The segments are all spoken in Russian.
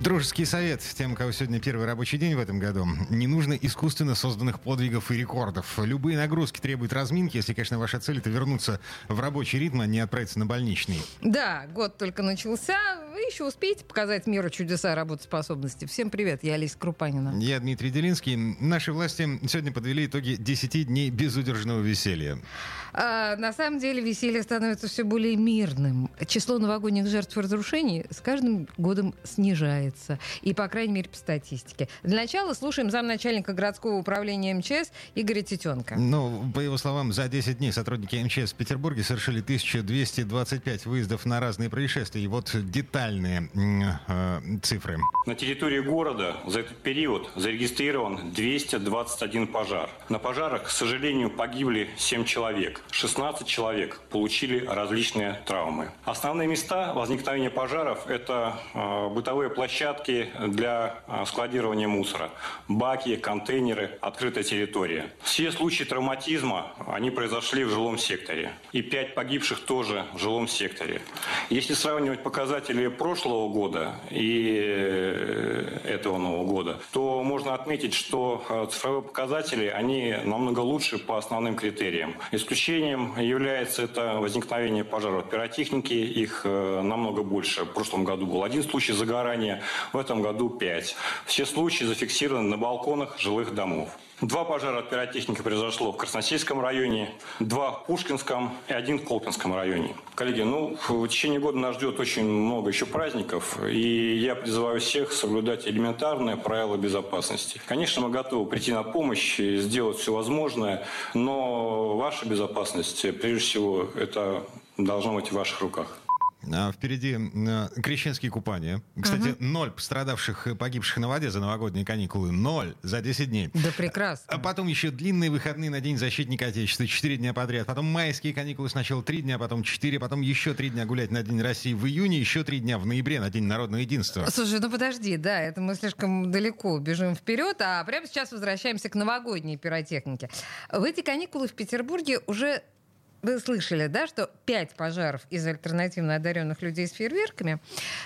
Дружеский совет тем, кого сегодня первый рабочий день в этом году. Не нужно искусственно созданных подвигов и рекордов. Любые нагрузки требуют разминки, если, конечно, ваша цель это вернуться в рабочий ритм, а не отправиться на больничный. Да, год только начался. Вы еще успеете показать миру чудеса работоспособности. Всем привет, я Олеся Крупанина. Я Дмитрий Делинский. Наши власти сегодня подвели итоги 10 дней безудержного веселья. А, на самом деле веселье становится все более мирным. Число новогодних жертв разрушений с каждым годом снижается снижается. И, по крайней мере, по статистике. Для начала слушаем замначальника городского управления МЧС Игоря Тетенко. Ну, по его словам, за 10 дней сотрудники МЧС в Петербурге совершили 1225 выездов на разные происшествия. И вот детальные э, цифры. На территории города за этот период зарегистрирован 221 пожар. На пожарах, к сожалению, погибли 7 человек. 16 человек получили различные травмы. Основные места возникновения пожаров – это э, бытовые площадки площадки для а, складирования мусора, баки, контейнеры, открытая территория. Все случаи травматизма, они произошли в жилом секторе. И пять погибших тоже в жилом секторе. Если сравнивать показатели прошлого года и э, этого Нового года, то можно отметить, что а, цифровые показатели, они намного лучше по основным критериям. Исключением является это возникновение пожаров пиротехники. Их э, намного больше. В прошлом году был один случай загорания, в этом году 5. Все случаи зафиксированы на балконах жилых домов. Два пожара от пиротехники произошло в Красносельском районе, два в Пушкинском и один в Колпинском районе. Коллеги, ну, в течение года нас ждет очень много еще праздников, и я призываю всех соблюдать элементарные правила безопасности. Конечно, мы готовы прийти на помощь и сделать все возможное, но ваша безопасность, прежде всего, это должно быть в ваших руках. А впереди а, крещенские купания. Кстати, угу. ноль пострадавших и погибших на воде за новогодние каникулы. Ноль за 10 дней. Да прекрасно. А потом еще длинные выходные на День защитника Отечества. 4 дня подряд. Потом майские каникулы сначала 3 дня, потом 4, потом еще 3 дня гулять на День России в июне, еще 3 дня в ноябре на День народного единства. Слушай, ну подожди, да, это мы слишком далеко бежим вперед, а прямо сейчас возвращаемся к новогодней пиротехнике. В эти каникулы в Петербурге уже вы слышали, да, что пять пожаров из альтернативно одаренных людей с фейерверками.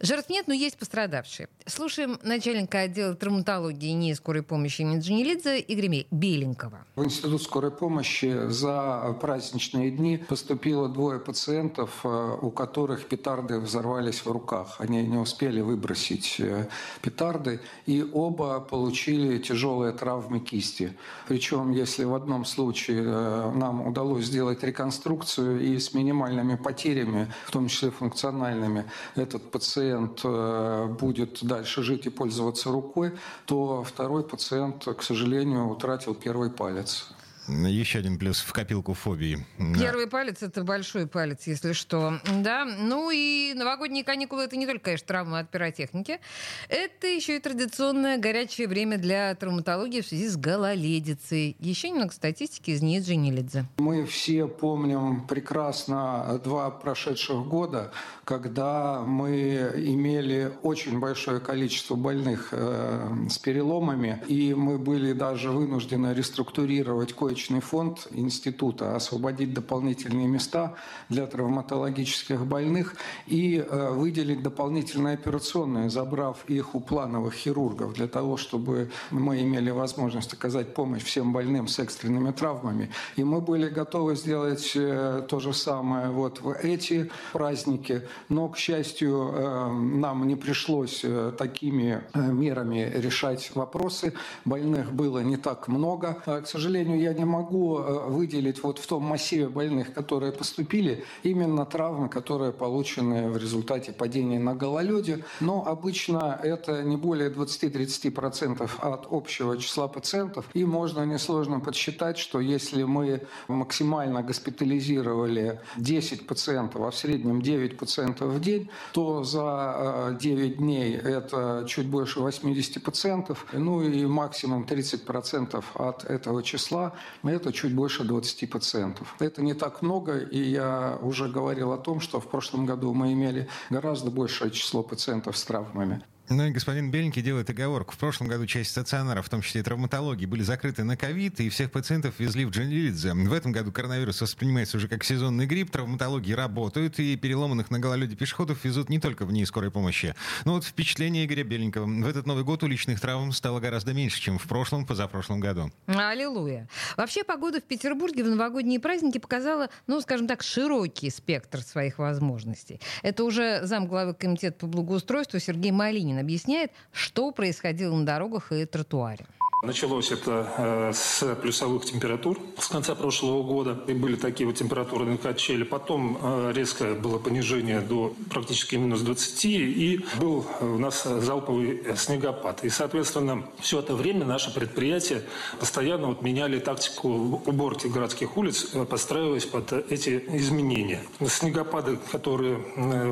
Жертв нет, но есть пострадавшие. Слушаем начальника отдела травматологии НИИ скорой помощи имени Джанилидзе Игоря Беленького. В Институт скорой помощи за праздничные дни поступило двое пациентов, э, у которых петарды взорвались в руках. Они не успели выбросить э, петарды, и оба получили тяжелые травмы кисти. Причем, если в одном случае э, нам удалось сделать реконструкцию реконструкцию и с минимальными потерями, в том числе функциональными, этот пациент э, будет дальше жить и пользоваться рукой, то второй пациент, к сожалению, утратил первый палец. Еще один плюс в копилку фобии. Первый палец это большой палец, если что. Да. Ну и новогодние каникулы это не только, конечно, травма от пиротехники. Это еще и традиционное горячее время для травматологии в связи с гололедицей. Еще немного статистики из Ниджи Нилидзе. Мы все помним прекрасно два прошедших года, когда мы имели очень большое количество больных э, с переломами, и мы были даже вынуждены реструктурировать кое коечный фонд института, освободить дополнительные места для травматологических больных и э, выделить дополнительные операционные, забрав их у плановых хирургов, для того, чтобы мы имели возможность оказать помощь всем больным с экстренными травмами. И мы были готовы сделать э, то же самое вот в эти праздники, но, к счастью, э, нам не пришлось такими мерами решать вопросы. Больных было не так много. К сожалению, я не не могу э, выделить вот в том массиве больных, которые поступили, именно травмы, которые получены в результате падения на гололеде. Но обычно это не более 20-30% от общего числа пациентов. И можно несложно подсчитать, что если мы максимально госпитализировали 10 пациентов, а в среднем 9 пациентов в день, то за 9 э, дней это чуть больше 80 пациентов. Ну и максимум 30% от этого числа это чуть больше 20 пациентов. Это не так много, и я уже говорил о том, что в прошлом году мы имели гораздо большее число пациентов с травмами. Ну и господин Беленький делает оговорку. В прошлом году часть стационаров, в том числе и травматологии, были закрыты на ковид, и всех пациентов везли в Джанилидзе. В этом году коронавирус воспринимается уже как сезонный грипп, травматологии работают, и переломанных на гололеде пешеходов везут не только в ней скорой помощи. Но вот впечатление Игоря Беленького. В этот Новый год уличных травм стало гораздо меньше, чем в прошлом, позапрошлом году. Аллилуйя. Вообще погода в Петербурге в новогодние праздники показала, ну, скажем так, широкий спектр своих возможностей. Это уже замглавы комитета по благоустройству Сергей Малинин Собянин объясняет, что происходило на дорогах и тротуаре. Началось это э, с плюсовых температур с конца прошлого года. И были такие вот температурные качели. Потом э, резкое было понижение до практически минус 20. И был у нас залповый снегопад. И, соответственно, все это время наше предприятие постоянно вот меняли тактику уборки городских улиц, э, подстраиваясь под эти изменения. Снегопады, которые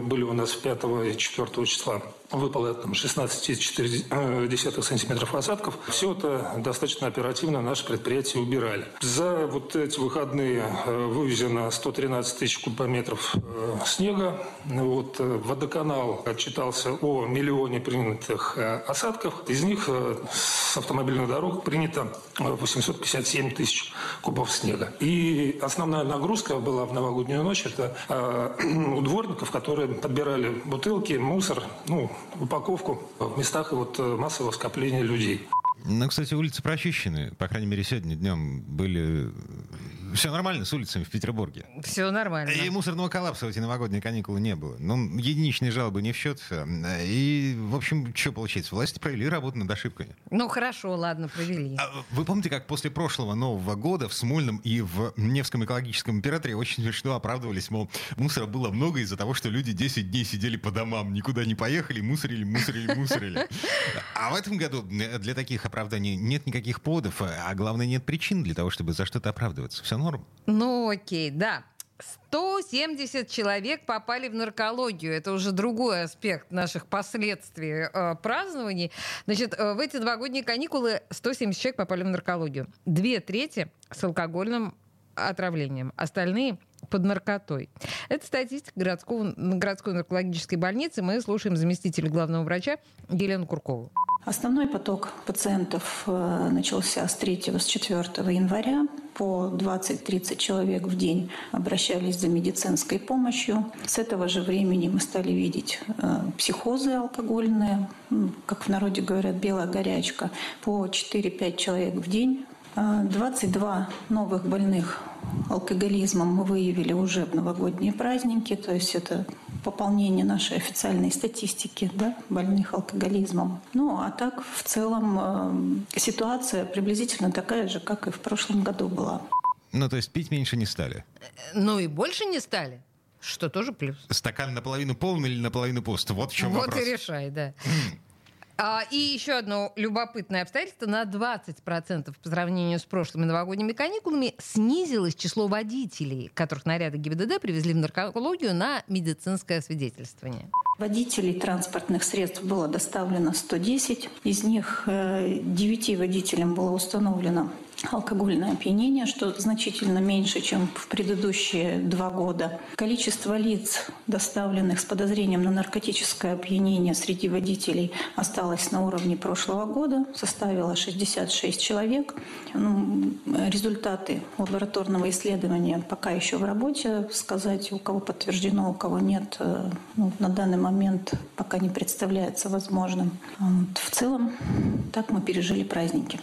были у нас 5 и 4 числа, выпало там 16,4 сантиметров осадков. Все это достаточно оперативно наше предприятие убирали. За вот эти выходные э, вывезено 113 тысяч кубометров э, снега. Вот, э, водоканал отчитался о миллионе принятых осадков. Из них с автомобильных дорог принято 857 тысяч кубов снега. И основная нагрузка была в новогоднюю ночь. Это у дворников, которые подбирали бутылки, мусор, ну, упаковку в местах вот э, массового скопления людей. Ну, кстати, улицы прочищены. По крайней мере, сегодня днем были все нормально с улицами в Петербурге. Все нормально. И мусорного коллапса в эти новогодние каникулы не было. Ну, единичные жалобы не в счет. И, в общем, что получается? Власти провели работу над ошибками. Ну, хорошо, ладно, провели. А вы помните, как после прошлого Нового года в Смольном и в Невском экологическом императоре очень смешно оправдывались, мол, мусора было много из-за того, что люди 10 дней сидели по домам, никуда не поехали, мусорили, мусорили, мусорили. А в этом году для таких оправданий нет никаких поводов, а главное, нет причин для того, чтобы за что-то оправдываться. Все норм. Ну, окей, да. 170 человек попали в наркологию. Это уже другой аспект наших последствий э, празднований. Значит, э, в эти новогодние каникулы 170 человек попали в наркологию. Две трети с алкогольным отравлением. Остальные под наркотой. Это статистика городского, городской наркологической больницы. Мы слушаем заместителя главного врача Елену Куркову. Основной поток пациентов э, начался с 3 с 4 января. По 20-30 человек в день обращались за медицинской помощью. С этого же времени мы стали видеть э, психозы алкогольные, как в народе говорят, белая горячка, по 4-5 человек в день 22 э, новых больных алкоголизмом мы выявили уже в новогодние праздники, то есть это пополнение нашей официальной статистики да, больных алкоголизмом. Ну, а так в целом э, ситуация приблизительно такая же, как и в прошлом году была. Ну, то есть пить меньше не стали? Ну и больше не стали. Что тоже плюс. Стакан наполовину полный или наполовину пуст? Вот в чем вот вопрос. Вот и решай, да. А, и еще одно любопытное обстоятельство. На 20% по сравнению с прошлыми новогодними каникулами снизилось число водителей, которых наряды ГИБДД привезли в наркологию на медицинское свидетельствование. Водителей транспортных средств было доставлено 110. Из них 9 э, водителям было установлено алкогольное опьянение, что значительно меньше, чем в предыдущие два года. Количество лиц, доставленных с подозрением на наркотическое опьянение среди водителей, осталось на уровне прошлого года, составило 66 человек. Ну, результаты лабораторного исследования пока еще в работе. Сказать, у кого подтверждено, у кого нет, э, ну, на данный момент пока не представляется возможным. Вот. В целом, так мы пережили праздники.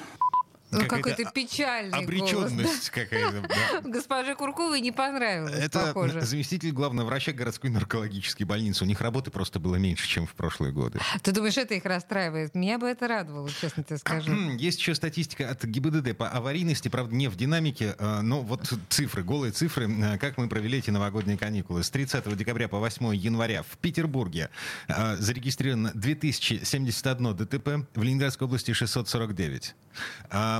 Ну, какой-то печальный Обреченность какая-то. Да. Госпоже Курковой не понравилось, Это похоже. заместитель главного врача городской наркологической больницы. У них работы просто было меньше, чем в прошлые годы. Ты думаешь, это их расстраивает? Меня бы это радовало, честно тебе скажу. Есть еще статистика от ГИБДД по аварийности, правда, не в динамике, а, но вот цифры, голые цифры, а, как мы провели эти новогодние каникулы. С 30 декабря по 8 января в Петербурге а, зарегистрировано 2071 ДТП, в Ленинградской области 649.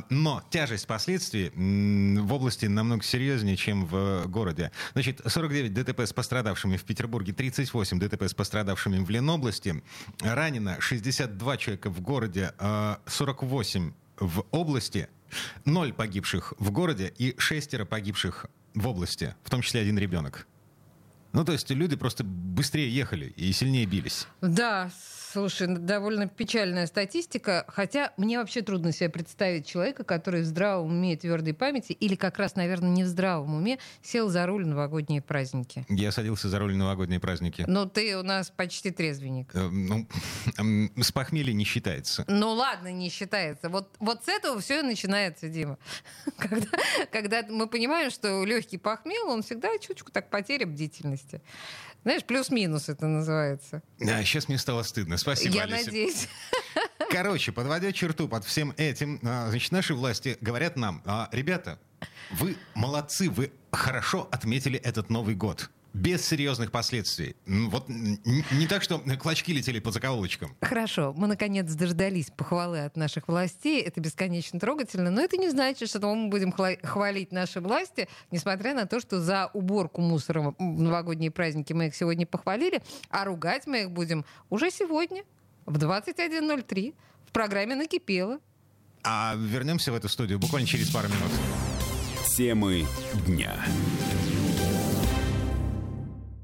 Но тяжесть последствий в области намного серьезнее, чем в городе. Значит, 49 ДТП с пострадавшими в Петербурге, 38 ДТП с пострадавшими в Ленобласти. Ранено 62 человека в городе, 48 а в области, ноль погибших в городе и шестеро погибших в области, в том числе один ребенок. Ну, то есть люди просто быстрее ехали и сильнее бились. Да, Слушай, довольно печальная статистика, хотя мне вообще трудно себе представить человека, который в здравом уме и твердой памяти, или как раз, наверное, не в здравом уме, сел за руль новогодние праздники. Я садился за руль новогодние праздники. Но ты у нас почти трезвенник. Э, ну, с похмелья не считается. Ну ладно, не считается. Вот, вот с этого все и начинается, Дима. Когда, когда мы понимаем, что легкий похмел, он всегда чуточку так потеря бдительности. Знаешь, плюс-минус это называется. Да, сейчас мне стало стыдно. Спасибо, Я Алиса. надеюсь. Короче, подводя черту под всем этим, а, значит, наши власти говорят нам, «А, ребята, вы молодцы, вы хорошо отметили этот Новый год без серьезных последствий. Вот не так, что клочки летели по закоулочкам. Хорошо, мы наконец дождались похвалы от наших властей. Это бесконечно трогательно, но это не значит, что мы будем хвалить наши власти, несмотря на то, что за уборку мусора в новогодние праздники мы их сегодня похвалили, а ругать мы их будем уже сегодня в 21.03 в программе «Накипело». А вернемся в эту студию буквально через пару минут. Темы дня.